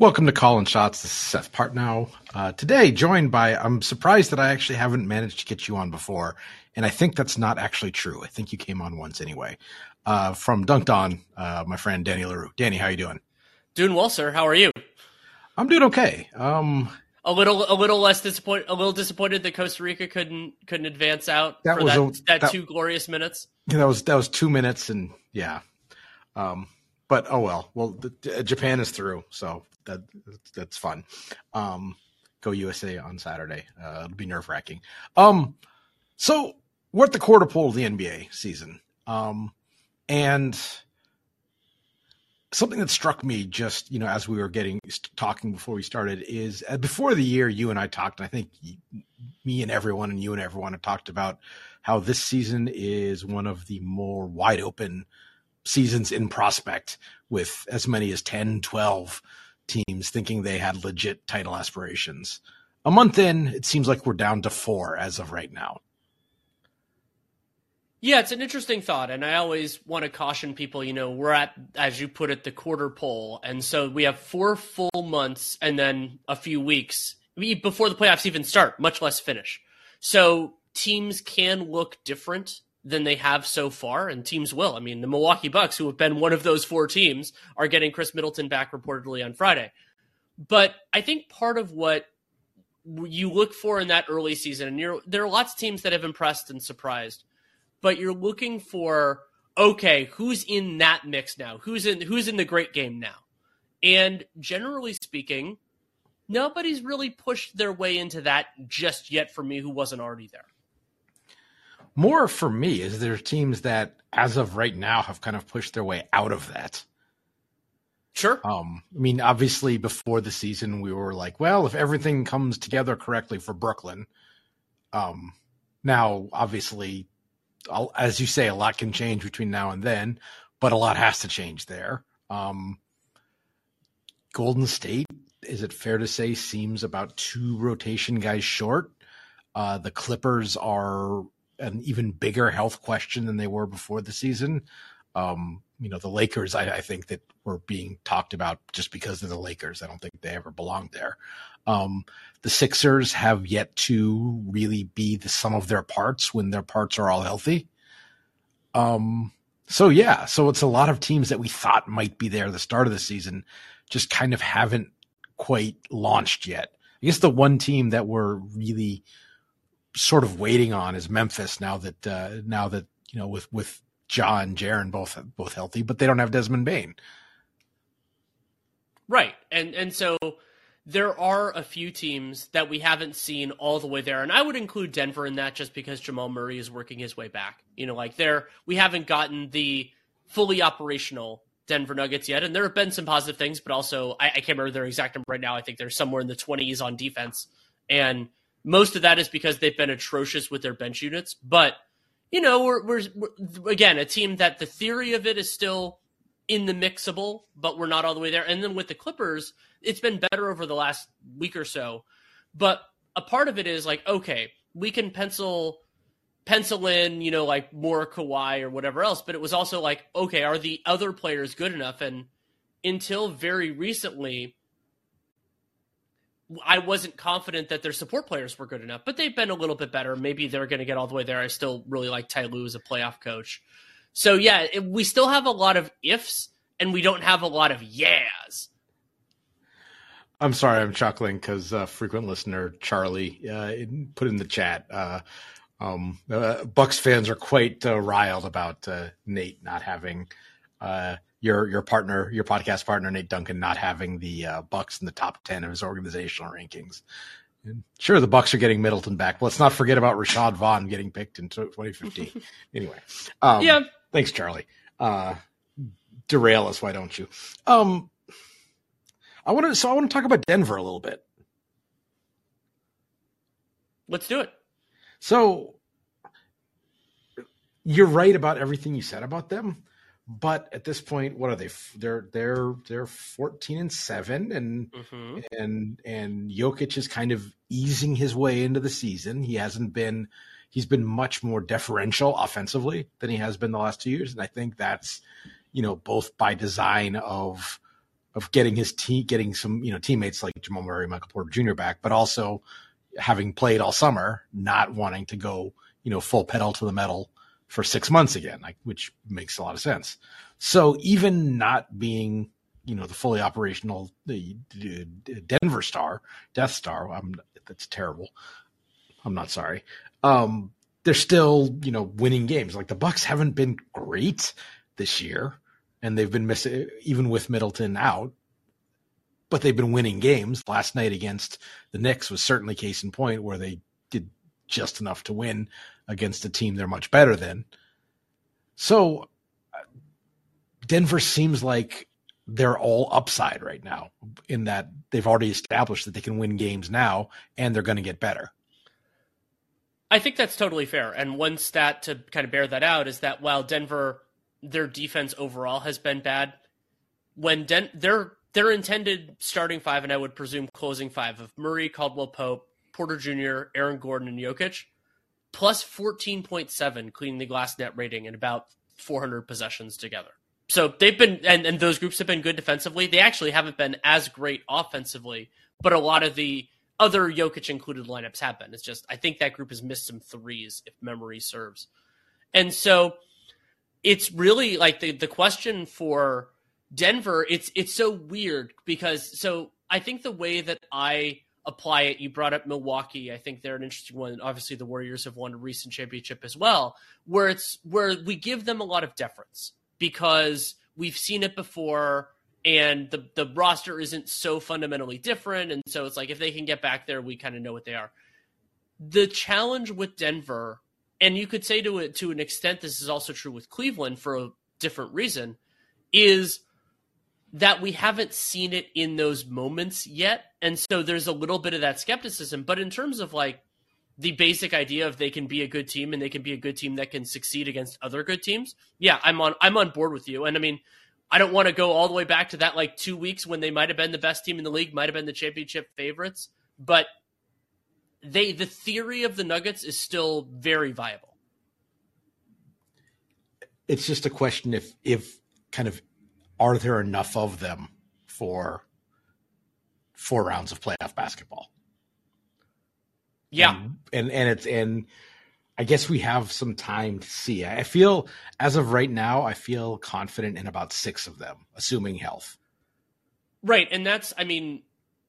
Welcome to Call and Shots. This is Seth Partnow. Uh, today, joined by, I'm surprised that I actually haven't managed to get you on before. And I think that's not actually true. I think you came on once anyway. Uh, from Dunked On, uh, my friend Danny Leroux. Danny, how are you doing? Doing well, sir. How are you? I'm doing okay. Um, a little, a little less disappointed, a little disappointed that Costa Rica couldn't couldn't advance out that for was that, a, that, that two glorious minutes. Yeah, that was that was two minutes, and yeah. Um, but oh well. Well, the, Japan is through, so that that's fun. Um, go USA on Saturday. Uh, it'll be nerve wracking. Um, so we're at the quarter pole of the NBA season. Um, and something that struck me just, you know, as we were getting talking before we started is uh, before the year, you and I talked, I think me and everyone and you and everyone have talked about how this season is one of the more wide open seasons in prospect with as many as 10, 12 teams thinking they had legit title aspirations. A month in, it seems like we're down to four as of right now. Yeah, it's an interesting thought. And I always want to caution people, you know, we're at, as you put it, the quarter pole. And so we have four full months and then a few weeks before the playoffs even start, much less finish. So teams can look different than they have so far, and teams will. I mean, the Milwaukee Bucks, who have been one of those four teams, are getting Khris Middleton back reportedly on Friday. But I think part of what you look for in that early season, and there are lots of teams that have impressed and surprised, but you're looking for okay, who's in that mix now? Who's in who's in the great game now? And generally speaking, nobody's really pushed their way into that just yet for me who wasn't already there more for me is there teams that as of right now have kind of pushed their way out of that. Sure. Um, I mean, obviously before the season we were like, well, if everything comes together correctly for Brooklyn, um, now obviously, as you say, a lot can change between now and then, but a lot has to change there. Um, Golden State, is it fair to say, seems about two rotation guys short? Uh, the Clippers are an even bigger health question than they were before the season. Um, you know, the Lakers, I, I, think that were being talked about just because they're the Lakers. I don't think they ever belonged there. Um, the Sixers have yet to really be the sum of their parts when their parts are all healthy. Um, so yeah, so it's a lot of teams that we thought might be there at the start of the season, just kind of haven't quite launched yet. I guess the one team that we're really sort of waiting on is Memphis now that uh, now that you know with with Ja and Jaren both both healthy, but they don't have Desmond Bane. Right, and and so there are a few teams that we haven't seen all the way there, and I would include Denver in that just because Jamal Murray is working his way back. You know, like there we haven't gotten the fully operational Denver Nuggets yet, and there have been some positive things, but also I, I can't remember their exact number right now. I think they're somewhere in the twenties on defense, and most of that is because they've been atrocious with their bench units, but you know, we're, we're, we're, again a team that the theory of it is still in the mixable, but we're not all the way there. And then with the Clippers, it's been better over the last week or so. But a part of it is like, okay, we can pencil pencil in, you know, like more Kawhi or whatever else. But it was also like, okay, are the other players good enough? And until very recently, I wasn't confident that their support players were good enough, but they've been a little bit better. Maybe they're going to get all the way there. I still really like Ty Lue as a playoff coach. So yeah, it, we still have a lot of ifs, and we don't have a lot of yeahs. I'm sorry, I'm chuckling because uh, frequent listener Charlie uh, put in the chat. Uh, um, uh, Bucks fans are quite uh, riled about uh, Nate not having your your partner, your podcast partner Nate Duncan, not having the uh, Bucks in the top ten of his organizational rankings. And sure, the Bucks are getting Middleton back. But let's not forget about Rashad Vaughn getting picked in 2015. anyway, um, yeah. Thanks, Charlie. Uh, derail us, why don't you? Um, I want to. So I want to talk about Denver a little bit. Let's do it. So you're right about everything you said about them. But at this point, what are they? They're they're they're fourteen and seven, and mm-hmm. and and Jokic is kind of easing his way into the season. He hasn't been he's been much more deferential offensively than he has been the last two years, and I think that's you know both by design of of getting his team, getting some you know teammates like Jamal Murray, Michael Porter Jr. back, but also having played all summer, not wanting to go you know full pedal to the metal for six months again, like which makes a lot of sense. So even not being you know the fully operational the, the Denver Star, Death Star, I'm that's terrible. I'm not sorry. Um, they're still you know winning games. Like the Bucks haven't been great this year and they've been missing even with Middleton out. But they've been winning games. Last night against the Knicks was certainly case in point where they did just enough to win against a team they're much better than. So Denver seems like they're all upside right now in that they've already established that they can win games now and they're going to get better. I think that's totally fair. And one stat to kind of bear that out is that while Denver their defense overall has been bad. When Den- their their intended starting five, and I would presume closing five of Murray, Caldwell Pope, Porter Jr., Aaron Gordon, and Jokic, plus 14.7 cleaning the glass net rating and about 400 possessions together. So they've been, and, and those groups have been good defensively. They actually haven't been as great offensively, but a lot of the other Jokic included lineups have been. It's just, I think that group has missed some threes, if memory serves. And so it's really like the the question for Denver. It's it's so weird because so I think the way that I apply it, you brought up Milwaukee. I think they're an interesting one. Obviously, the Warriors have won a recent championship as well, where it's where we give them a lot of deference because we've seen it before and the the roster isn't so fundamentally different and so it's like if they can get back there we kind of know what they are the challenge with denver and you could say to it to an extent this is also true with Cleveland for a different reason is that we haven't seen it in those moments yet. And so there's a little bit of that skepticism. But in terms of like the basic idea of they can be a good team and they can be a good team that can succeed against other good teams yeah i'm on i'm on board with you. And i mean i don't want to go all the way back to that like 2 weeks when they might have been the best team in the league might have been the championship favorites. But they the theory of the Nuggets is still very viable. It's just a question if if kind of are there enough of them for four rounds of playoff basketball? Yeah. And and, and it's and I guess we have some time to see. I feel as of right now, I feel confident in about six of them, assuming health. Right, and that's I mean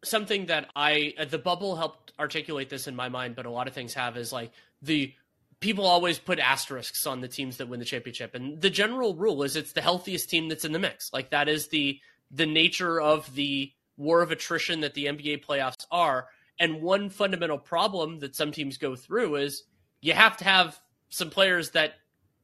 something that I the bubble helped articulate this in my mind, but a lot of things have is like the people always put asterisks on the teams that win the championship, and the general rule is it's the healthiest team that's in the mix. Like that is the the nature of the war of attrition that the NBA playoffs are. And one fundamental problem that some teams go through is you have to have some players that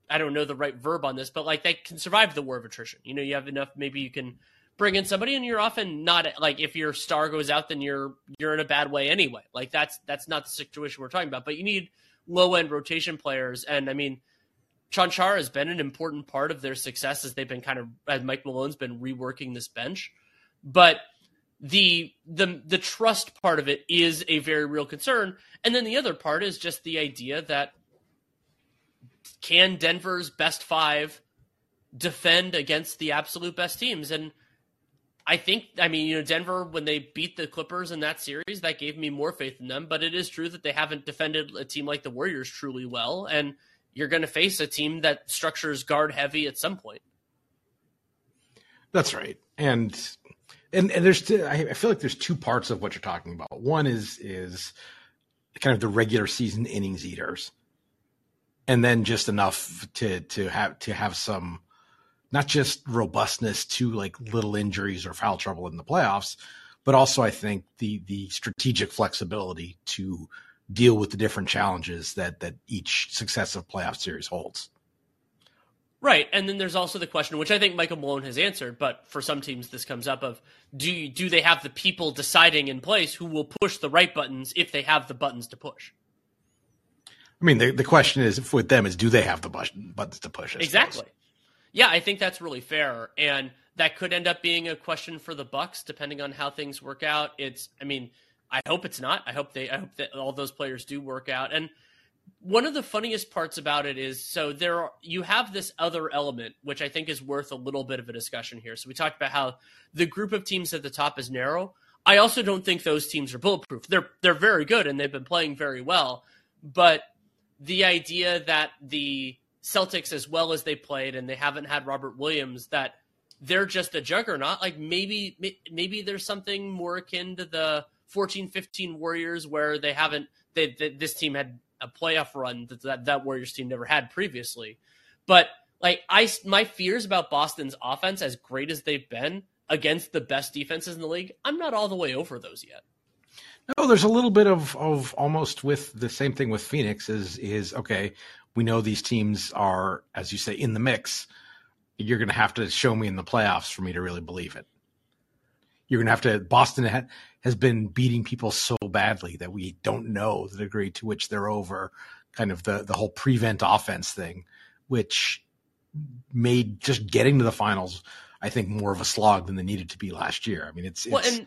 I don't know the right verb on this, but like they can survive the war of attrition. You know, you have enough. Maybe you can bring in somebody and you're often not like if your star goes out then you're you're in a bad way anyway like that's that's not the situation we're talking about but you need low end rotation players. And i mean Cancar has been an important part of their success as they've been kind of as Mike Malone's been reworking this bench. But the the the trust part of it is a very real concern. And then the other part is just the idea that can Denver's best 5 defend against the absolute best teams? And I think, I mean, you know, Denver, when they beat the Clippers in that series, that gave me more faith in them. But it is true that they haven't defended a team like the Warriors truly well. And you're going to face a team that structures guard heavy at some point. That's right. And, and, and there's, I feel like there's two parts of what you're talking about. One is, is kind of the regular season innings eaters. And then just enough to, to have, to have some, not just robustness to like little injuries or foul trouble in the playoffs, but also I think the the strategic flexibility to deal with the different challenges that that each successive playoff series holds. Right, and then there's also the question, which I think Michael Malone has answered, but for some teams this comes up of do you, do they have the people deciding in place who will push the right buttons if they have the buttons to push? I mean, the the question is with them is do they have the buttons to push? exactly. Yeah, I think that's really fair, and that could end up being a question for the Bucks, depending on how things work out. It's, I mean, I hope it's not. I hope they, I hope that all those players do work out, and one of the funniest parts about it is so there are, you have this other element which I think is worth a little bit of a discussion here. So we talked about how the group of teams at the top is narrow. I also don't think those teams are bulletproof. They're they're very good and they've been playing very well, but the idea that the Celtics as well as they played and they haven't had Robert Williams that they're just a juggernaut like maybe maybe there's something more akin to the 14 15 Warriors where they haven't they, they this team had a playoff run that, that that Warriors team never had previously. But like I my fears about Boston's offense as great as they've been against the best defenses in the league, I'm not all the way over those yet. No, there's a little bit of of almost with the same thing with Phoenix is is okay, we know these teams are as you say in the mix. You're going to have to show me in the playoffs for me to really believe it. You're going to have to Boston has been beating people so badly that we don't know the degree to which they're over kind of the the whole prevent offense thing, which made just getting to the finals, I think, more of a slog than they needed to be last year. I mean, it's, well, and,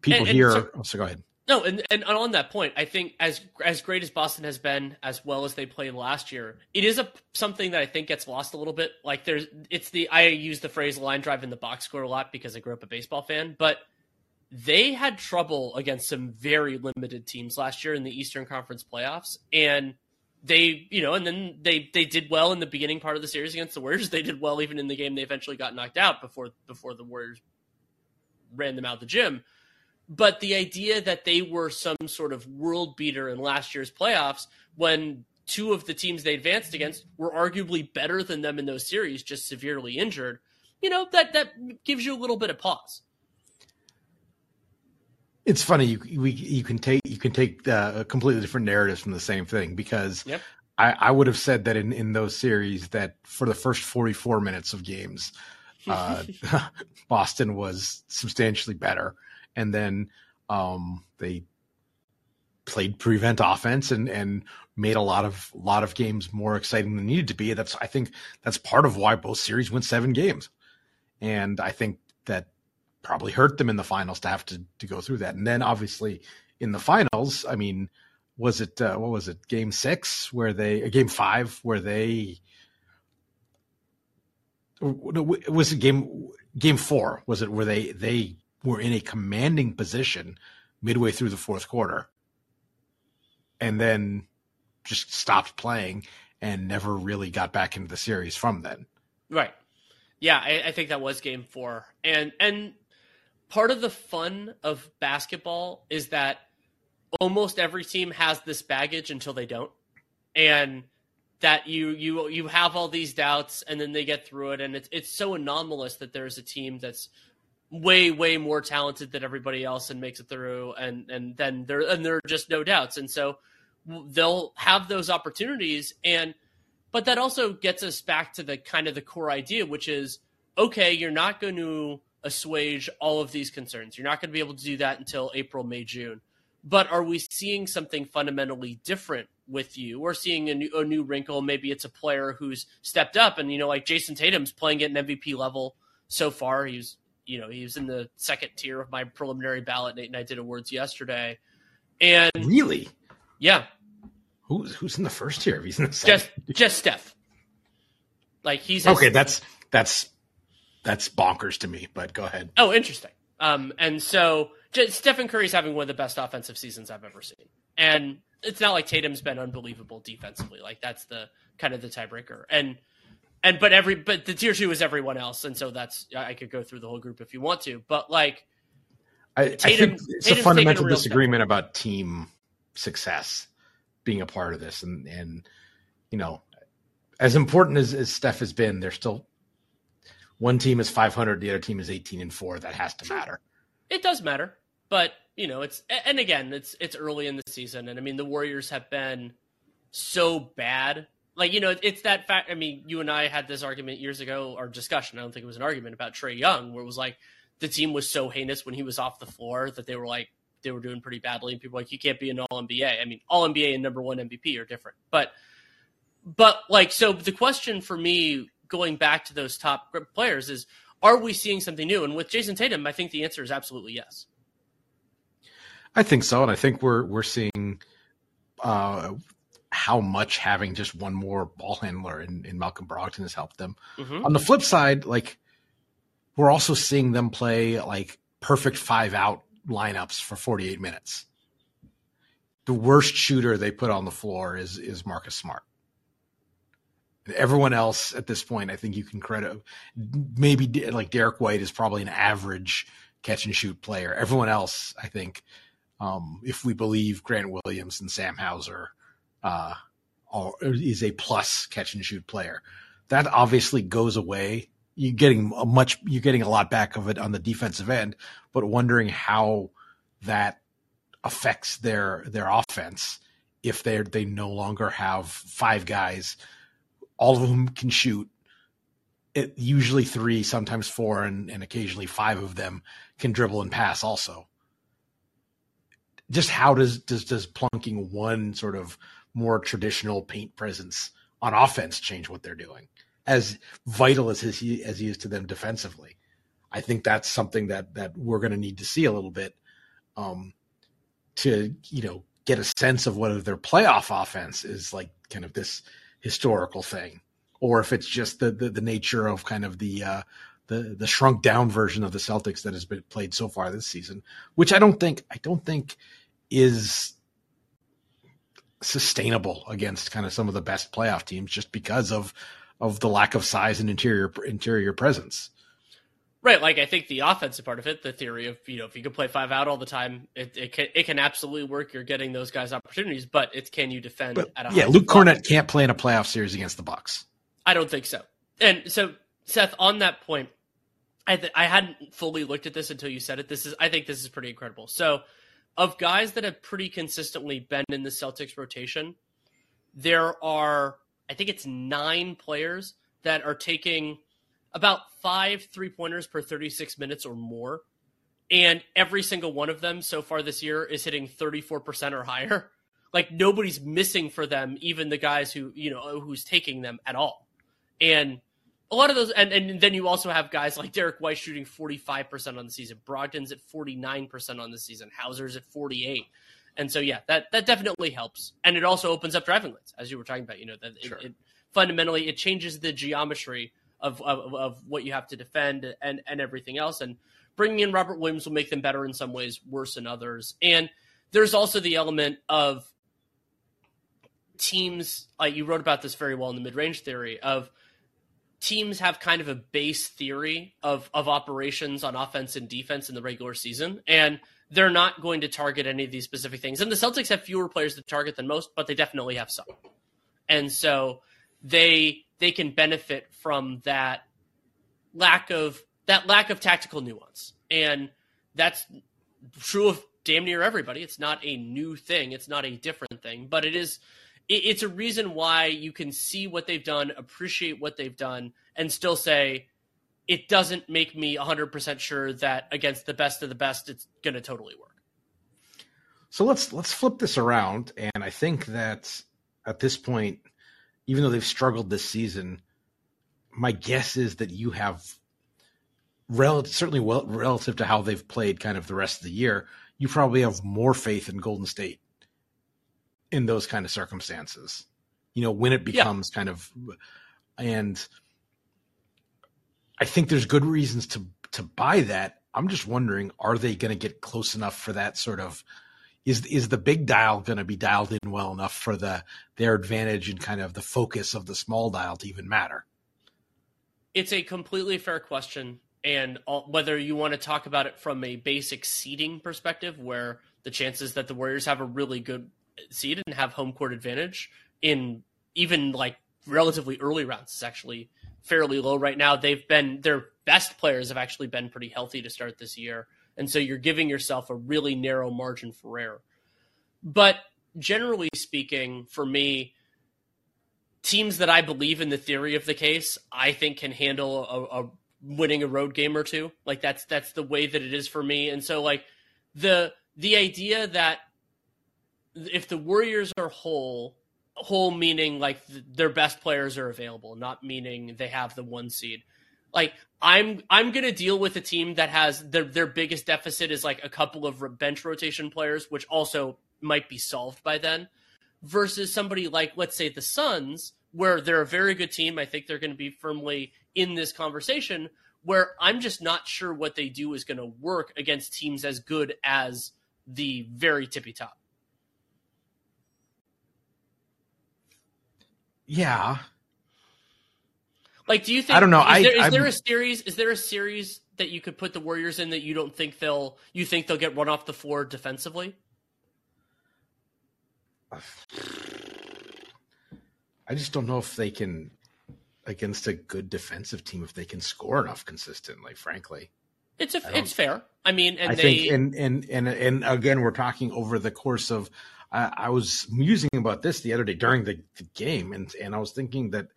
people and, and here. So, oh, so go ahead. No, and, and on that point, I think as as great as Boston has been, as well as they played last year, it is a something that I think gets lost a little bit. Like there's, it's the I use the phrase "line drive in the box score" a lot because I grew up a baseball fan, but they had trouble against some very limited teams last year in the Eastern Conference playoffs. And they, you know, and then they they did well in the beginning part of the series against the Warriors. They did well even in the game they eventually got knocked out before before the Warriors ran them out of the gym. But the idea that they were some sort of world beater in last year's playoffs when two of the teams they advanced against were arguably better than them in those series, just severely injured, you know, that that gives you a little bit of pause. It's funny you we, you can take you can take uh, completely different narratives from the same thing because yep. I, I would have said that in in those series that for the first forty four minutes of games, uh, Boston was substantially better, and then um, they played prevent offense and and made a lot of lot of games more exciting than needed to be. That's I think that's part of why both series went seven games, and I think that probably hurt them in the finals to have to to go through that. And then obviously in the finals, I mean, was it uh, what was it? Game six where they uh, game five where they was it game game four? Was it where they they were in a commanding position midway through the fourth quarter, and then just stopped playing and never really got back into the series from then. Right. Yeah, I, I think that was game four, and and part of the fun of basketball is that almost every team has this baggage until they don't and that you you you have all these doubts and then they get through it and it's it's so anomalous that there's a team that's way way more talented than everybody else and makes it through and and then there and there are just no doubts and so they'll have those opportunities and but that also gets us back to the kind of the core idea which is okay you're not going to assuage all of these concerns. You're not going to be able to do that until April, May, June. But are we seeing something fundamentally different with you? We're seeing a new, a new wrinkle. Maybe it's a player who's stepped up, and you know, like jayson Tatum's playing at an MVP level so far. He's you know he was in the second tier of my preliminary ballot. Nate and I did awards yesterday, and really, yeah, who's who's in the first tier? He's in the second. Just just Steph. Like he's okay. That's that's that's bonkers to me. But go ahead. Oh, interesting. Um, and so Stephen Curry's having one of the best offensive seasons I've ever seen, and it's not like Tatum's been unbelievable defensively. Like that's the kind of the tiebreaker. And and but every but the tier two is everyone else, and so that's I could go through the whole group if you want to, but like. I, Tatum, I think it's Tatum's a fundamental a disagreement step. about team success being a part of this, and and you know, as important as, as Steph has been, they're still one team is 500, the other team is 18 and 4. That has to matter. It does matter. But, you know, it's and again, it's it's early in the season and I mean the Warriors have been so bad. Like, you know, it's that fact I mean, you and I had this argument years ago or discussion, I don't think it was an argument about trae Young where it was like the team was so heinous when he was off the floor that they were like they were doing pretty badly and people were like you can't be an all NBA. I mean, all NBA and number 1 MVP are different. But but like so the question for me going back to those top players is are we seeing something new? And with jayson Tatum, I think the answer is absolutely yes. I think so, and I think we're we're seeing uh, how much having just one more ball handler in, in Malcolm Brogdon has helped them. Mhm. On the flip side, like we're also seeing them play like perfect five out lineups for 48 minutes. The worst shooter they put on the floor is is Marcus Smart. Everyone else at this point, I think you can credit maybe like Derrick White is probably an average catch and shoot player. Everyone else, I think, um, if we believe Grant Williams and Sam Hauser, uh, are, is a plus catch and shoot player. That obviously goes away. You're getting a much, you're getting a lot back of it on the defensive end, but wondering how that affects their their offense if they they no longer have five guys, all of whom can shoot. It, usually three, sometimes four, and, and occasionally five of them can dribble and pass also. Just how does does does plunking one sort of more traditional paint presence on offense change what they're doing? As vital as he as he is to them defensively, I think that's something that that we're going to need to see a little bit um, to you know get a sense of whether their playoff offense is like kind of this historical thing, or if it's just the the, the nature of kind of the uh, the the shrunk down version of the Celtics that has been played so far this season, which I don't think I don't think is sustainable against kind of some of the best playoff teams just because of of the lack of size and interior interior presence. Right, like I think the offensive part of it, the theory of you know if you can play five out all the time, it, it can it can absolutely work. You're getting those guys opportunities, but it's can you defend But at a yeah, Luke level? Kornet can't play in a playoff series against the Bucks. I don't think so. And so, Seth, on that point, I th- I hadn't fully looked at this until you said it. This is I think this is pretty incredible. So, of guys that have pretty consistently been in the Celtics rotation, there are I think it's nine players that are taking about five three pointers per 36 minutes or more. And every single one of them so far this year is hitting 34% or higher. Like nobody's missing for them, even the guys who, you know, who's taking them at all. And a lot of those, and, and then you also have guys like Derrick White shooting 45% on the season. Brogdon's at 49% on the season. Hauser's at 48. And so, yeah, that, that definitely helps. And it also opens up driving lanes, as you were talking about, you know, that Sure. it, it fundamentally, it changes the geometry of, of, of what you have to defend and, and everything else. And bringing in Robert Williams will make them better in some ways, worse in others. And there's also the element of teams, like you wrote about this very well in the mid range theory, of teams have kind of a base theory of, of operations on offense and defense in the regular season. And they're not going to target any of these specific things. And the Celtics have fewer players to target than most, but they definitely have some. And so they they can benefit from that lack of that lack of tactical nuance. And that's true of damn near everybody. It's not a new thing. It's not a different thing, but it is it, it's a reason why you can see what they've done, appreciate what they've done, and still say it doesn't make me 100% sure that against the best of the best, it's going to totally work. So let's let's flip this around, and I think that at this point, even though they've struggled this season, my guess is that you have relative, certainly well, relative to how they've played kind of the rest of the year, you probably have more faith in Golden State in those kind of circumstances. You know, when it becomes kind of, and I think there's good reasons to to buy that. I'm just wondering, are they going to get close enough for that sort of? Is is the big dial going to be dialed in well enough for the their advantage and kind of the focus of the small dial to even matter? It's a completely fair question. And all, whether you want to talk about it from a basic seeding perspective, where the chances that the Warriors have a really good seed and have home court advantage in even like relatively early rounds is actually fairly low right now. They've been their best players have actually been pretty healthy to start this year. And so you're giving yourself a really narrow margin for error. But generally speaking, for me, teams that I believe in the theory of the case, I think can handle a, a winning a road game or two. Like that's that's the way that it is for me. And so like the the idea that if the Warriors are whole, whole meaning like th- their best players are available, not meaning they have the one seed. Like I'm I'm gonna deal with a team that has their their biggest deficit is like a couple of bench rotation players, which also might be solved by then. versus somebody like, let's say, the Suns, where they're a very good team. I think they're going to be firmly in this conversation, where I'm just not sure what they do is going to work against teams as good as the very tippy top. Yeah. Like, do you think? I don't know. Is, I, there, is I'm- there a series? Is there a series that you could put the Warriors in that you don't think they'll you think they'll get run off the floor defensively? I just don't know if they can against a good defensive team if they can score enough consistently. Frankly, It's a, it's fair. I mean, and I they think, and and and and again, we're talking over the course of. I, I was musing about this the other day during the, the game, and and I was thinking that,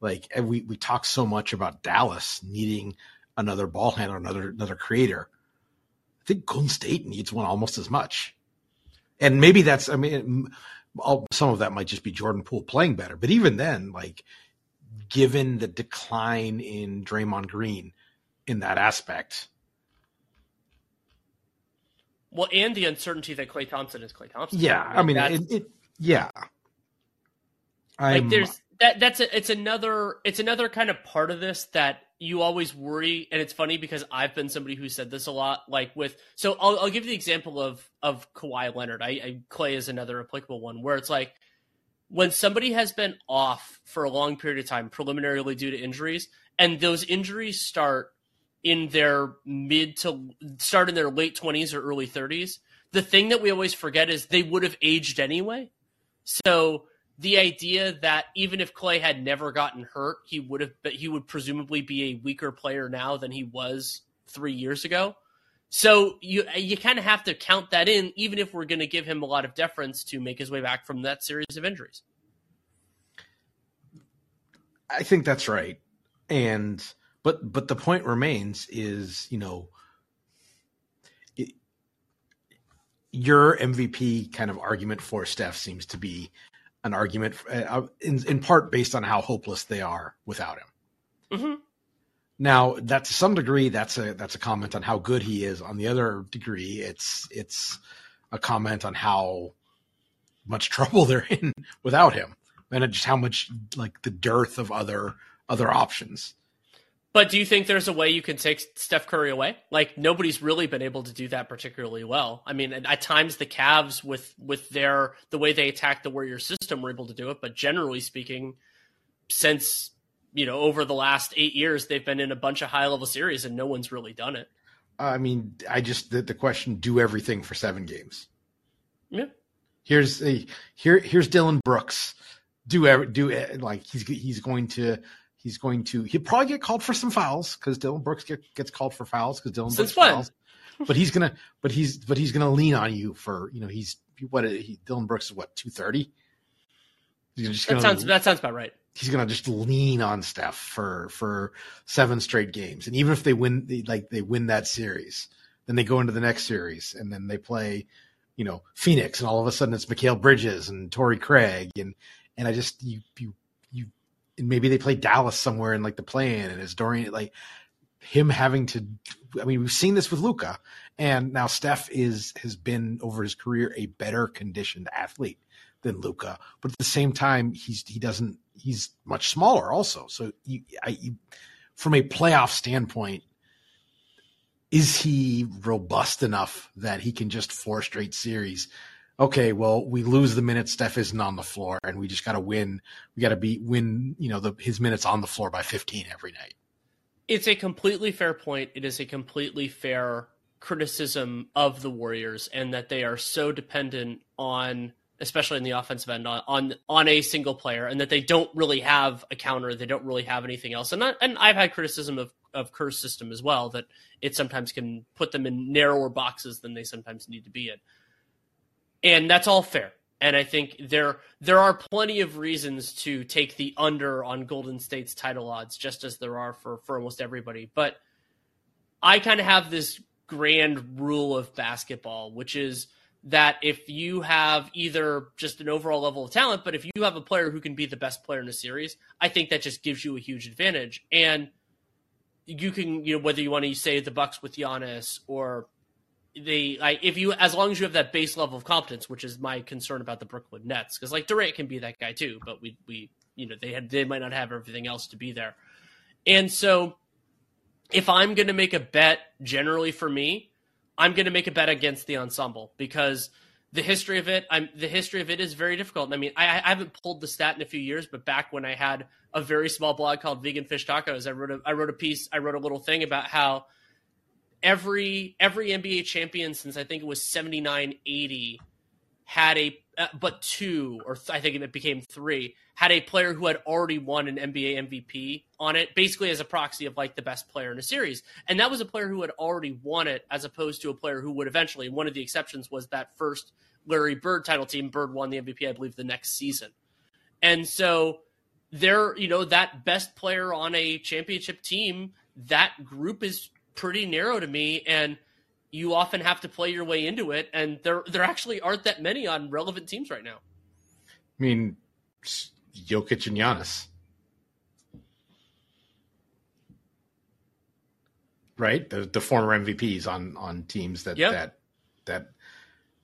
like, eh, we we talk so much about Dallas needing another ball handler, another another creator. I think Golden State needs one almost as much, and maybe that's. I mean, some of that might just be Jordan Poole playing better, but even then, like, given the decline in Draymond Green in that aspect. Well, and the uncertainty that Klay Thompson is Klay Thompson. Yeah, I mean, it, it yeah. like I'm, there's that that's a, it's another it's another kind of part of this that you always worry and it's funny because I've been somebody who said this a lot like with so I'll, I'll give you the example of of Kawhi Leonard I, I Klay is another applicable one where it's like when somebody has been off for a long period of time preliminarily due to injuries and those injuries start in their mid to start in their late 20s or early 30s the thing that we always forget is they would have aged anyway so the idea that even if Klay had never gotten hurt, he would have but he would presumably be a weaker player now than he was 3 years ago. So you you kind of have to count that in even if we're going to give him a lot of deference to make his way back from that series of injuries. I think that's right, and but but the point remains is you know it, your MVP kind of argument for Steph seems to be an argument uh, in in part based on how hopeless they are without him. Mhm. Now, that to some degree, that's a that's a comment on how good he is. On the other degree, it's it's a comment on how much trouble they're in without him, and just how much like the dearth of other other options. But do you think there's a way you can take Steph Curry away? Like nobody's really been able to do that particularly well. I mean, at times the Cavs with with their the way they attack the Warrior system were able to do it, but generally speaking, since you know over the last eight years, they've been in a bunch of high level series and no one's really done it. I mean, I just the, the question: do everything for seven games. Yeah. Here's a here here's Dillon Brooks. Do ever do like he's he's going to he's going to he'll probably get called for some fouls because Dillon Brooks get, gets called for fouls because Dillon Since Brooks when? fouls. But he's gonna but he's but he's gonna lean on you for you know he's what he, Dillon Brooks is what two thirty. That sounds that sounds about right. he's gonna just lean on Steph for for seven straight games, and even if they win, they, like they win that series, then they go into the next series, and then they play, you know, Phoenix, and all of a sudden it's Mikal Bridges and Torrey Craig, and and I just you you maybe they play Dallas somewhere in like the play-in, and it's Dorian like him having to. I mean, we've seen this with Luka, and now Steph is has been over his career a better conditioned athlete than Luka, but at the same time, he's he doesn't he's much smaller also. So you, I, you, from a playoff standpoint, is he robust enough that he can just four straight series? Okay, well, we lose the minutes Steph isn't on the floor, and we just got to win. We got to be win, you know, the his minutes on the floor by fifteen every night. It's a completely fair point. It is a completely fair criticism of the Warriors and that they are so dependent on especially in the offensive end on, on on a single player and that they don't really have a counter they don't really have anything else and and I've had criticism of of Kerr's system as well that it sometimes can put them in narrower boxes than they sometimes need to be in and that's all fair and I think there there are plenty of reasons to take the under on Golden State's title odds just as there are for for almost everybody but I kind of have this grand rule of basketball which is that if you have either just an overall level of talent, but if you have a player who can be the best player in a series, I think that just gives you a huge advantage. And you can, you know, whether you want to say the Bucks with Giannis or they like if you as long as you have that base level of competence, which is my concern about the Brooklyn Nets, because like Durant can be that guy too, but we we you know they had they might not have everything else to be there, and so if I'm going to make a bet, generally for me, I'm going to make a bet against the ensemble because the history of it, I'm the history of it is very difficult. I mean, I, I, haven't pulled the stat in a few years, but back when I had a very small blog called Vegan Fish Tacos, I wrote a I wrote a piece, I wrote a little thing about how every every NBA champion since I think it was 79 80 had a uh, but two or th- I think it became three had a player who had already won an NBA MVP on it, basically as a proxy of like the best player in a series. And that was a player who had already won it, as opposed to a player who would eventually. One of the exceptions was that first Larry Bird title team. Bird won the MVP, I believe, the next season. And so there, you know, that best player on a championship team, that group is pretty narrow to me. And you often have to play your way into it. And there, there actually aren't that many on relevant teams right now. I mean, Jokic and Giannis. Right? The the former MVPs on on teams that yep. that that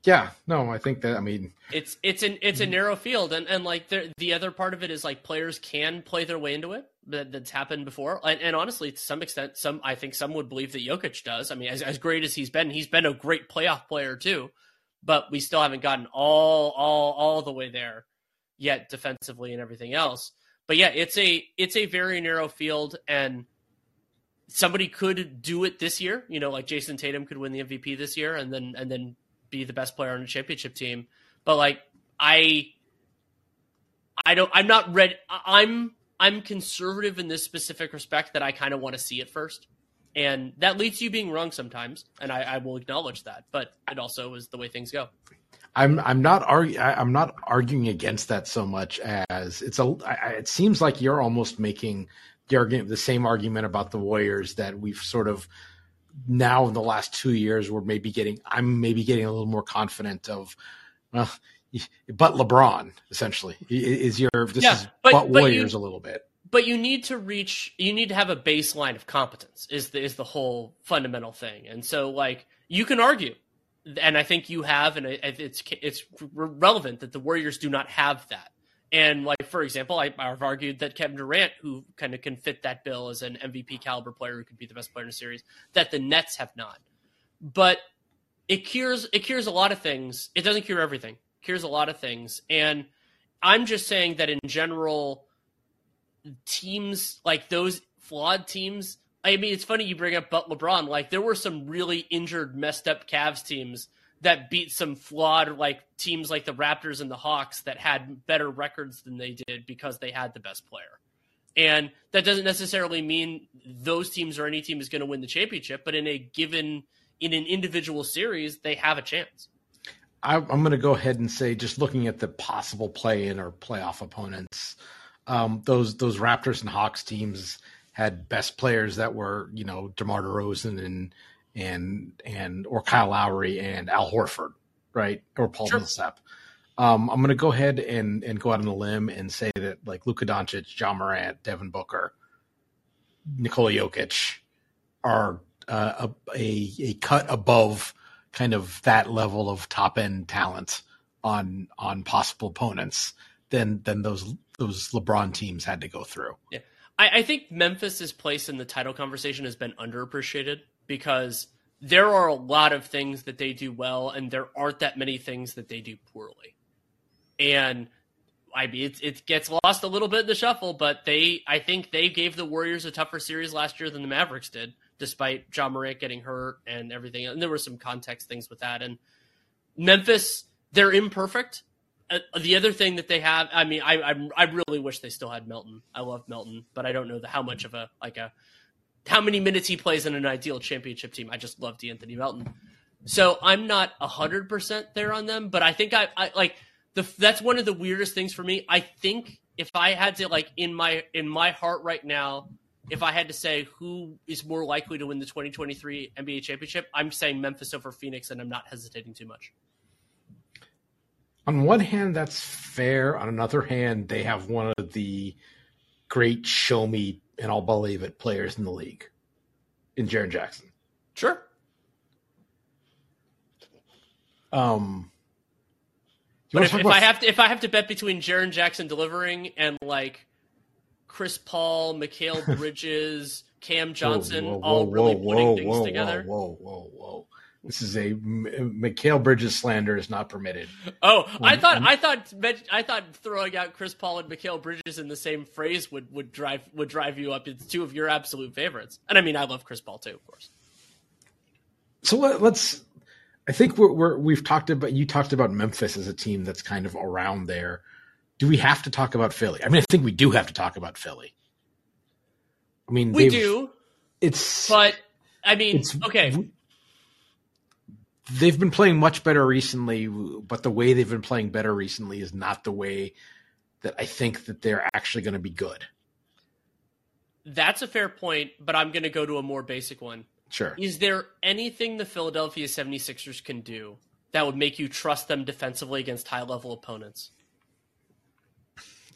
yeah, no, I think that I mean it's it's an it's a mm. narrow field and and like the the other part of it is like players can play their way into it that, that's happened before and, and, honestly to some extent some I think some would believe that Jokic does. I mean as as great as he's been, he's been a great playoff player too, but we still haven't gotten all all all the way there yet defensively and everything else. But yeah, it's a it's a very narrow field and somebody could do it this year, you know, like Jayson Tatum could win the MVP this year and then and then be the best player on a championship team. But like I I don't I'm not ready I'm I'm conservative in this specific respect that I kind of want to see it first. And that leads to you being wrong sometimes, and I, I will acknowledge that. But it also is the way things go. I'm I'm not argu- I'm not arguing against that so much as it's a I, it seems like you're almost making the argument the same argument about the Warriors that we've sort of now in the last two years we're maybe getting I'm maybe getting a little more confident of well but LeBron essentially is your this yeah, is but, but Warriors you, a little bit but you need to reach you need to have a baseline of competence is the is the whole fundamental thing and so like you can argue and I think you have, and it's it's relevant that the Warriors do not have that. And like for example, I, have argued that Kevin Durant, who kind of can fit that bill as an MVP caliber player who could be the best player in the series, that the Nets have not. But it cures it cures a lot of things. It doesn't cure everything. Cures a lot of things. And I'm just saying that in general, teams like those flawed teams I mean, it's funny you bring up but LeBron. Like there were some really injured, messed up Cavs teams that beat some flawed like teams like the Raptors and the Hawks that had better records than they did because they had the best player. And that doesn't necessarily mean those teams or any team is going to win the championship, but in a given in an individual series, they have a chance. I, am going to go ahead and say, just looking at the possible play-in or playoff opponents, um, those those Raptors and Hawks teams had best players that were, you know, DeMar DeRozan and and and or Kyle Lowry and Al Horford, right? Or Paul sure. Millsap. Um, I'm going to go ahead and and go out on a limb and say that like Luka Doncic, John Morant, Devin Booker, Nikola Jokic are uh, a, a a cut above kind of that level of top end talent on on possible opponents than than those those LeBron teams had to go through. Yeah. I, I think Memphis's place in the title conversation has been underappreciated because there are a lot of things that they do well, and there aren't that many things that they do poorly. And I mean, it, it gets lost a little bit in the shuffle, but they, I think they gave the Warriors a tougher series last year than the Mavericks did, despite John Morant getting hurt and everything. And there were some context things with that. And Memphis, they're imperfect, uh, the other thing that they have, I mean, I, I, I really wish they still had Melton. I love Melton, but I don't know the, how much of a like a how many minutes he plays in an ideal championship team. I just love De'Anthony Melton, so I'm not hundred percent there on them. But I think I, I like the that's one of the weirdest things for me. I think if I had to like in my in my heart right now, if I had to say who is more likely to win the 2023 NBA championship, I'm saying Memphis over Phoenix, and I'm not hesitating too much on one hand, that's fair. On another hand, they have one of the great show me and I'll believe it players in the league in Jaren Jackson. Sure. Um, But if, if about- I have to if I have to bet between Jaren Jackson delivering and like Chris Paul, Mikal Bridges, Cam Johnson Whoa, whoa, all whoa, really whoa, putting things together. Whoa, whoa, whoa! This is a Mikal Bridges slander is not permitted. Oh, I thought I thought I thought throwing out Chris Paul and Mikal Bridges in the same phrase would, would drive would drive you up. It's two of your absolute favorites, and I mean I love Chris Paul too, of course. So let, let's. I think we're, we're we've talked about you talked about Memphis as a team that's kind of around there. Do we have to talk about Philly? I mean, I think we do have to talk about Philly. I mean, We do, It's but I mean, it's okay, They've been playing much better recently, but the way they've been playing better recently is not the way that I think that they're actually going to be good. that's a fair point. But I'm going to go to a more basic one. Sure. Is there anything the Philadelphia 76ers can do that would make you trust them defensively against high level opponents?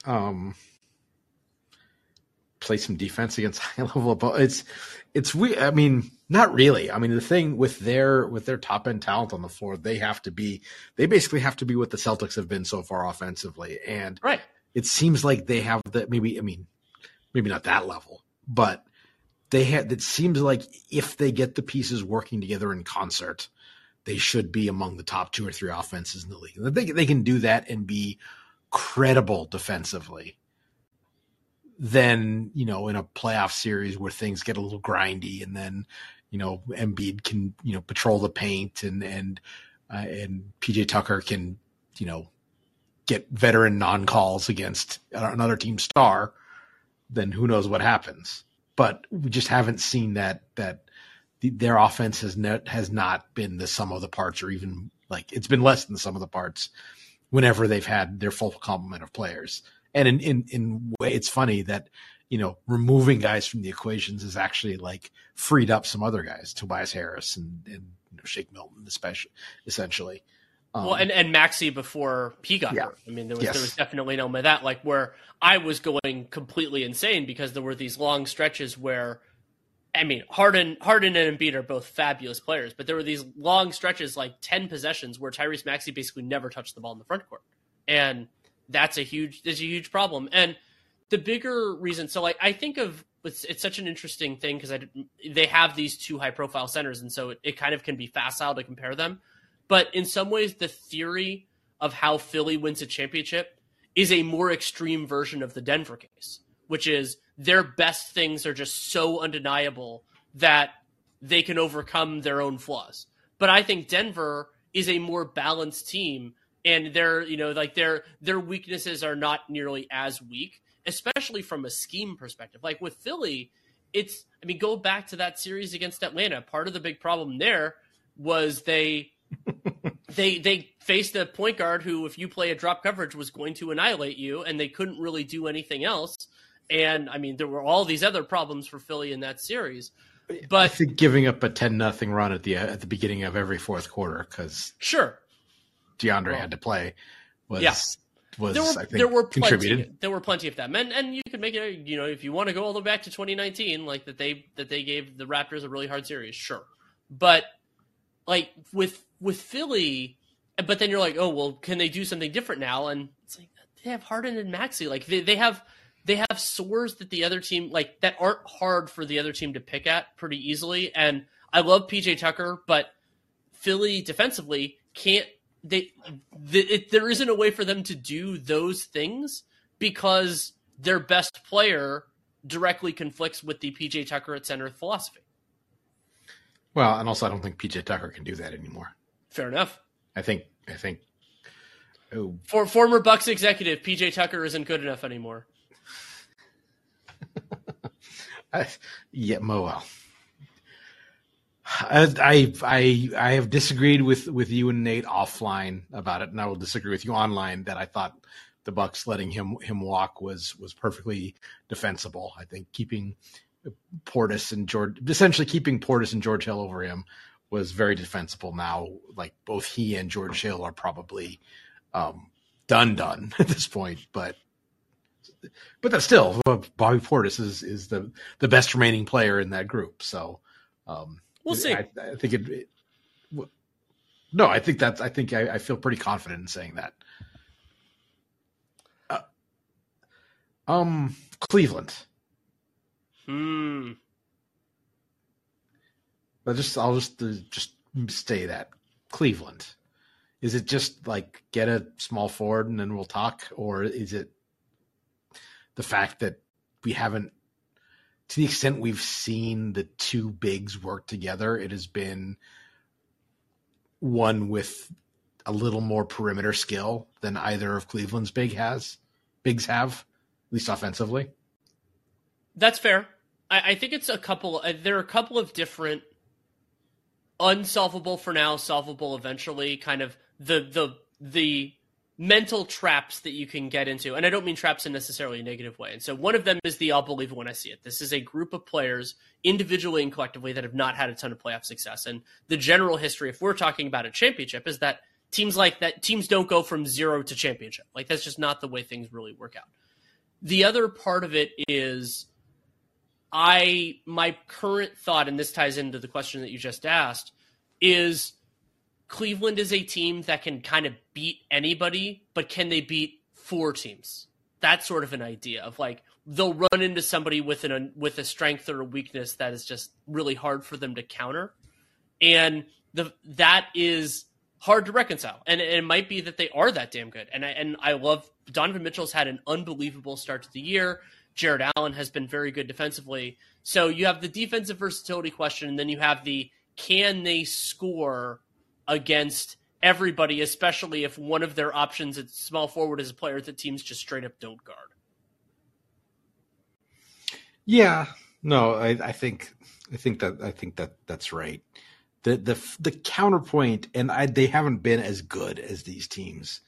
Um, play some defense against high level opponents. It's it's we. I mean, not really. I mean, the thing with their with their top end talent on the floor, they have to be. They basically have to be what the Celtics have been so far offensively, and Right. it seems like they have that. Maybe I mean, maybe not that level, but they had. It seems like if they get the pieces working together in concert, they should be among the top two or three offenses in the league. They they can do that and be credible defensively. Then you know in a playoff series where things get a little grindy, and then you know Embiid can you know patrol the paint, and and uh, and PJ Tucker can you know get veteran non calls against another team star, then who knows what happens. But we just haven't seen that that the, their offense has not has not been the sum of the parts, or even like it's been less than the sum of the parts whenever they've had their full complement of players. And in in in way, it's funny that you know removing guys from the equations has actually like freed up some other guys, Tobias Harris and and you know, Shake Milton, especially essentially. Um, well, and, and Maxey before he got Yeah. hurt. I mean, there was Yes. there was definitely an element of that, like where I was going completely insane because there were these long stretches where, I mean, Harden, Harden and Embiid are both fabulous players, but there were these long stretches, like ten possessions, where Tyrese Maxey basically never touched the ball in the front court, and that's a huge, that's a huge problem. And the bigger reason, so like I think of it's, it's such an interesting thing because they have these two high profile centers, and so it, it kind of can be facile to compare them. But in some ways, the theory of how Philly wins a championship is a more extreme version of the Denver case, which is their best things are just so undeniable that they can overcome their own flaws. But I think Denver is a more balanced team and their you know like their their weaknesses are not nearly as weak, especially from a scheme perspective. Like with Philly, it's I mean go back to that series against Atlanta. Part of the big problem there was they they they faced a point guard who, if you play a drop coverage, was going to annihilate you, and they couldn't really do anything else. And I mean, there were all these other problems for Philly in that series. I But think giving up a ten nothing run at the at the beginning of every fourth quarter because sure, DeAndre Well, had to play was yeah. was there were I think there were plenty contributed. there were plenty of them, and and you could make it. You know, if you want to go all the way back to 2019, like that they that they gave the Raptors a really hard series, sure. But like with with Philly, but then you're like, oh well, can they do something different now? And it's like they have Harden and Maxey, like they they have they have sores that the other team like that aren't hard for the other team to pick at pretty easily. And I love PJ Tucker, but Philly defensively can't they the, it, there isn't a way for them to do those things because their best player directly conflicts with the PJ Tucker at center philosophy. Well, and also I don't think PJ Tucker can do that anymore. Fair enough. I think I think oh, For former Bucks executive, PJ Tucker isn't good enough anymore. Yeah, mo well. I, I I I have disagreed with with you and Nate offline about it, and I will disagree with you online that I thought the Bucks letting him him walk was was perfectly defensible. I think keeping Portis and George essentially keeping Portis and George Hill over him was very defensible. Now, like both he and George Hill are probably um, done done at this point, but but that's still Bobby Portis is is the the best remaining player in that group. So um, We'll see. I, I think it, it No, I think that's. I think I, I feel pretty confident in saying that. Uh, um, Cleveland. Hmm. But just I'll just uh, just say that Cleveland. Is it just like get a small forward and then we'll talk, or is it the fact that we haven't, to the extent we've seen the two bigs work together, it has been one with a little more perimeter skill than either of Cleveland's big has bigs have, at least offensively. That's fair. I, I think it's a couple. Uh, there are a couple of different unsolvable for now, solvable eventually. Kind of the the the mental traps that you can get into. And I don't mean traps in necessarily a negative way. And so one of them is the I'll believe when I see it. This is a group of players, individually and collectively, that have not had a ton of playoff success. And the general history, if we're talking about a championship, is that teams like that teams don't go from zero to championship. Like that's just not the way things really work out. The other part of it is I my current thought, and this ties into the question that you just asked, is Cleveland is a team that can kind of beat anybody, but can they beat four teams? That's sort of an idea of like they'll run into somebody with an with a strength or a weakness that is just really hard for them to counter, and the that is hard to reconcile. And it might be that they are that damn good. And I, and I love Donovan Mitchell's had an unbelievable start to the year. Jarrett Allen has been very good defensively. So you have the defensive versatility question, and then you have the can they score against everybody, especially if one of their options at small forward is a player that teams just straight up don't guard. Yeah, no, I, I think I think that I think that that's right. The the the counterpoint, and I, they haven't been as good as these teams,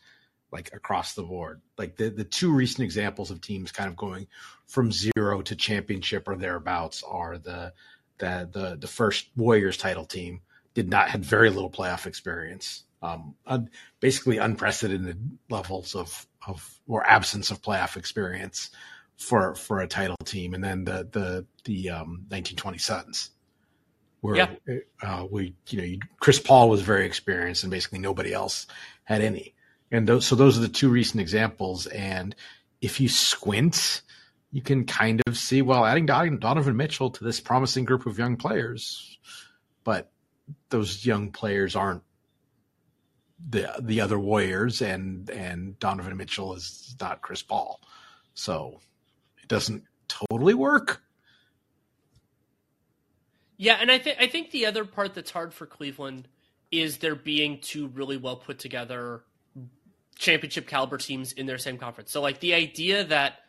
like across the board. Like the the two recent examples of teams kind of going from zero to championship or thereabouts are the the the the first Warriors title team did not had very little playoff experience. Um, un, basically unprecedented levels of of or absence of playoff experience for for a title team, and then the the the um, 1920 Suns, where yeah. uh, we you know you, Chris Paul was very experienced, and basically nobody else had any. And those, so those are the two recent examples. And if you squint, you can kind of see well adding Donovan Mitchell to this promising group of young players, but those young players aren't the the other Warriors, and and Donovan Mitchell is not Chris Paul, so it doesn't totally work. Yeah, and I think I think the other part that's hard for Cleveland is there being two really well put together championship caliber teams in their same conference. So like the idea that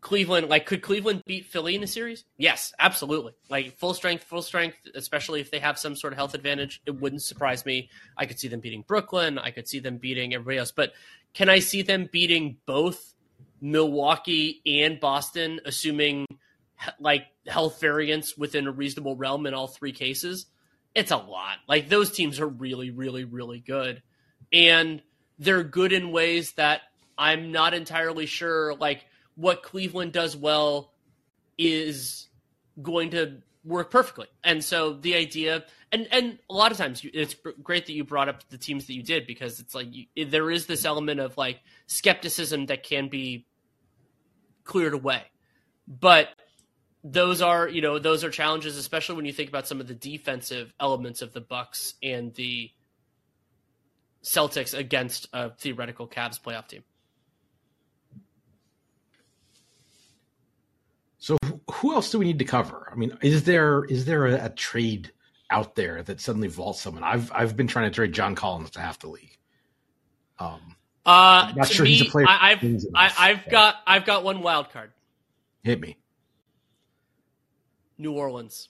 Cleveland, like, could Cleveland beat Philly in a series? Yes, absolutely. Like, full strength, full strength, especially if they have some sort of health advantage. It wouldn't surprise me. I could see them beating Brooklyn. I could see them beating everybody else. But can I see them beating both Milwaukee and Boston, assuming like health variance within a reasonable realm in all three cases? It's a lot. Like, those teams are really, really, really good. And they're good in ways that I'm not entirely sure. Like, what Cleveland does well is going to work perfectly. And so the idea, and and a lot of times it's great that you brought up the teams that you did because it's like you, there is this element of like skepticism that can be cleared away, but those are you know those are challenges, especially when you think about some of the defensive elements of the Bucks and the Celtics against a theoretical Cavs playoff team. So who else do we need to cover? I mean, is there is there a, a trade out there that suddenly vaults someone? I've I've been trying to trade John Collins to half the league. Um, uh, not sure me, he's a player. I, have I, I've got I've got one wild card. Hit me. New Orleans.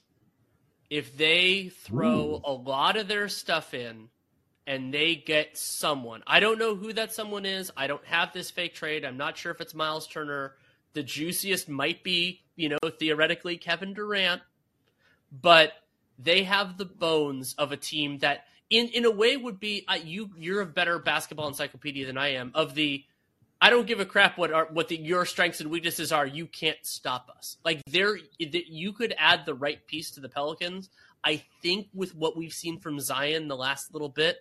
If they throw Ooh. a lot of their stuff in and they get someone, I don't know who that someone is. I don't have this fake trade. I'm not sure if it's Myles Turner the juiciest might be, you know, theoretically Kevin Durant, but they have the bones of a team that in in a way would be uh, you you're a better basketball encyclopedia than I am of the I don't give a crap what are what the, your strengths and weaknesses are. You can't stop us. Like there, you could add the right piece to the Pelicans. I think with what we've seen from Zion the last little bit,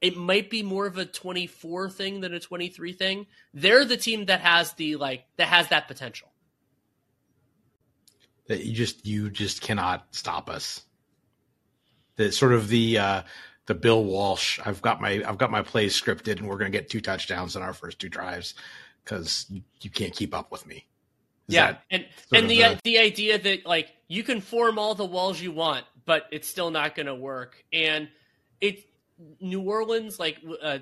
it might be more of a 24 thing than a 23 thing. They're the team that has the like that has that potential. That you just you just cannot stop us. The sort of the uh the Bill Walsh. I've got my I've got my plays scripted, and we're going to get two touchdowns in our first two drives because you, you can't keep up with me. Is yeah, and and the, the the idea that like you can form all the walls you want, but it's still not going to work. And it New Orleans like uh,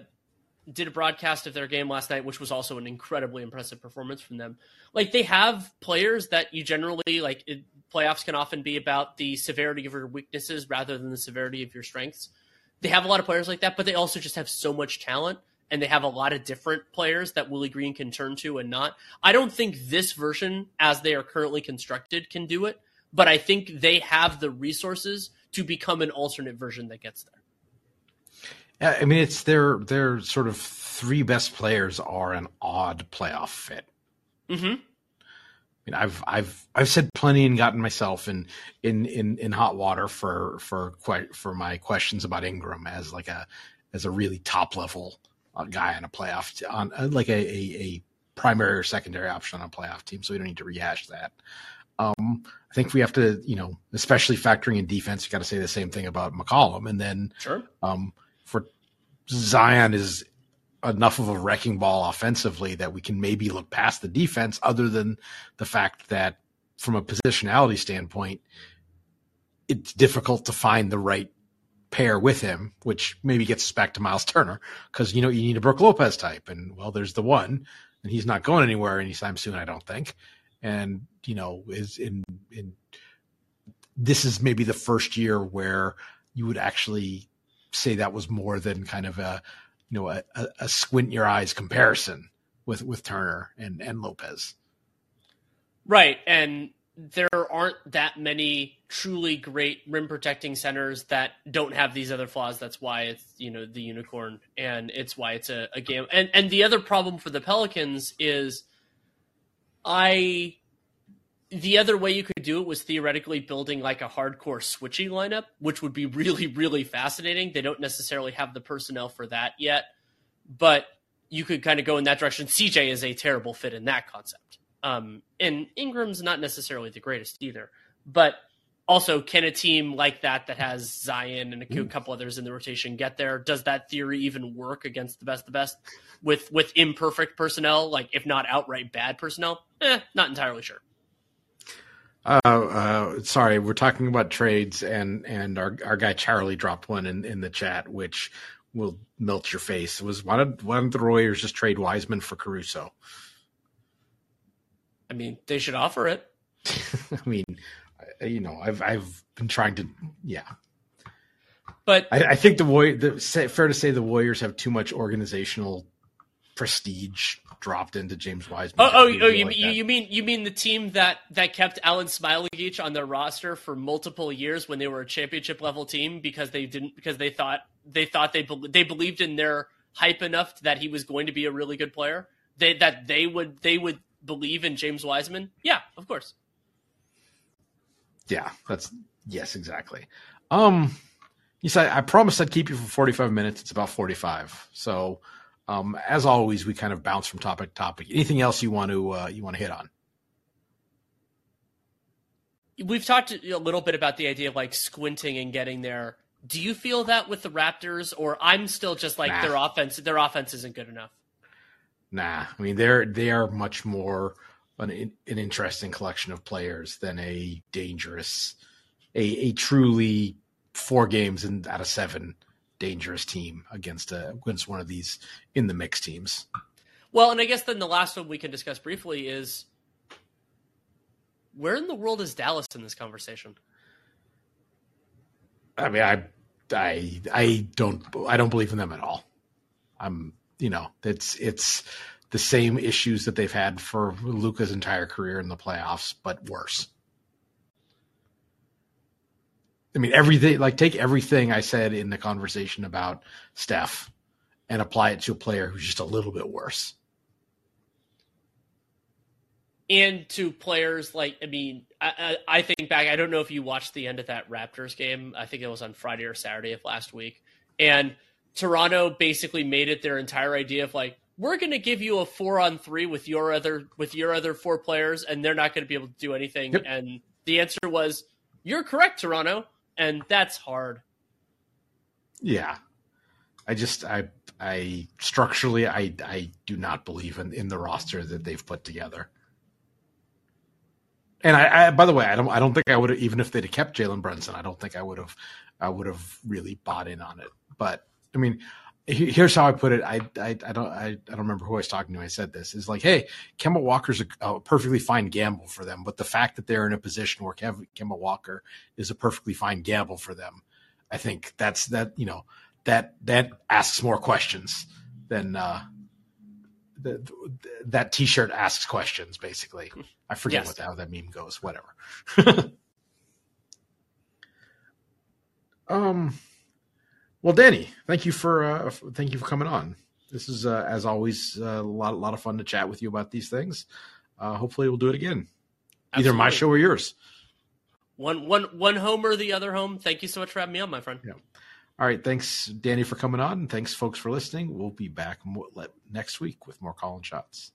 did a broadcast of their game last night, which was also an incredibly impressive performance from them. Like they have players that you generally like. It, playoffs can often be about the severity of your weaknesses rather than the severity of your strengths. They have a lot of players like that, but they also just have so much talent and they have a lot of different players that Willie Green can turn to and not. I don't think this version, as they are currently constructed, can do it, but I think they have the resources to become an alternate version that gets there. I mean, it's their their sort of three best players are an odd playoff fit. Mm-hmm. I mean, I've I've I've said plenty and gotten myself in in in, in hot water for for quite for my questions about Ingram as like a as a really top level uh, guy on a playoff on uh, like a, a, a primary or secondary option on a playoff team. So we don't need to rehash that. Um, I think we have to, you know, especially factoring in defense, you got to say the same thing about McCollum, and then sure. Um, Zion is enough of a wrecking ball offensively that we can maybe look past the defense, other than the fact that from a positionality standpoint, it's difficult to find the right pair with him, which maybe gets us back to Myles Turner because you know you need a Brook Lopez type, and well, there's the one, and he's not going anywhere anytime soon, I don't think. And you know, is in in this is maybe the first year where you would actually say that was more than kind of a you know a, a squint your eyes comparison with with Turner and and Lopez. Right, and there aren't that many truly great rim protecting centers that don't have these other flaws. That's why it's you know the unicorn, and it's why it's a, a game. And and the other problem for the Pelicans is, I the other way you could do it was theoretically building like a hardcore switching lineup, which would be really, really fascinating. They don't necessarily have the personnel for that yet, but you could kind of go in that direction. CJ is a terrible fit in that concept. Um, and Ingram's not necessarily the greatest either, but also can a team like that that has Zion and a couple others in the rotation get there? Does that theory even work against the best the best with with imperfect personnel, like if not outright bad personnel? Eh, not entirely sure. Uh, uh, sorry, we're talking about trades, and and our our guy Charlie dropped one in, in the chat, which will melt your face. It was why did why don't the Warriors just trade Wiseman for Caruso? I mean, they should offer it. I mean, you know, I've I've been trying to, yeah. But I, I think the Warriors. Fair to say, the Warriors have too much organizational prestige dropped into James Wiseman. Oh, oh, oh you, like you, mean you mean the team that that kept Alen Smailagic on their roster for multiple years when they were a championship level team because they didn't because they thought they thought they they believed in their hype enough that he was going to be a really good player. They that they would they would believe in James Wiseman? Yeah, of course. Yeah, that's yes, exactly. Um, you said I promised I'd keep you for 45 minutes. It's about 45. So, um, as always, we kind of bounce from topic to topic. Anything else you want to uh, you want to hit on? We've talked a little bit about the idea of like squinting and getting there. Do you feel that with the Raptors, or I'm still just like nah. their offense? Their offense isn't good enough. Nah, I mean they're they are much more an an interesting collection of players than a dangerous, a a truly four games and out of seven dangerous team against a against one of these in the mix teams. Well, and I guess then the last one we can discuss briefly is where in the world is Dallas in this conversation? I mean, I I I don't I don't believe in them at all. I'm you know, it's it's the same issues that they've had for Luka's entire career in the playoffs, but worse. I mean, everything like take everything I said in the conversation about Steph and apply it to a player who's just a little bit worse. And to players like, I mean, I, I, think back. I don't know if you watched the end of that Raptors game. I think it was on Friday or Saturday of last week. And Toronto basically made it their entire idea of like we're going to give you a four on three with your other with your other four players, and they're not going to be able to do anything. Yep. And the answer was, "You're correct, Toronto," and that's hard. Yeah, I just I I structurally I I do not believe in in the roster that they've put together. And I, I by the way, I don't I don't think I would have even if they'd have kept Jalen Brunson, I don't think I would have I would have really bought in on it. But I mean, here's how I put it. I, I, I don't I, I, don't remember who I was talking to. I said this is like, hey, Kemba Walker's a, a, perfectly fine gamble for them, but the fact that they're in a position where Kev, Kemba Walker is a perfectly fine gamble for them, I think that's that you know that that asks more questions than uh, the, that T-shirt asks questions. Basically, I forget yes. what how that meme goes. Whatever. um well, Danny, thank you for uh, thank you for coming on. This is uh, as always uh, a lot a lot of fun to chat with you about these things. Uh, hopefully, we'll do it again, Absolutely. either my show or yours. One one one home or the other home. Thank you so much for having me on, my friend. Yeah. All right, thanks, Danny, for coming on, and thanks, folks, for listening. We'll be back more, next week with more call and shots.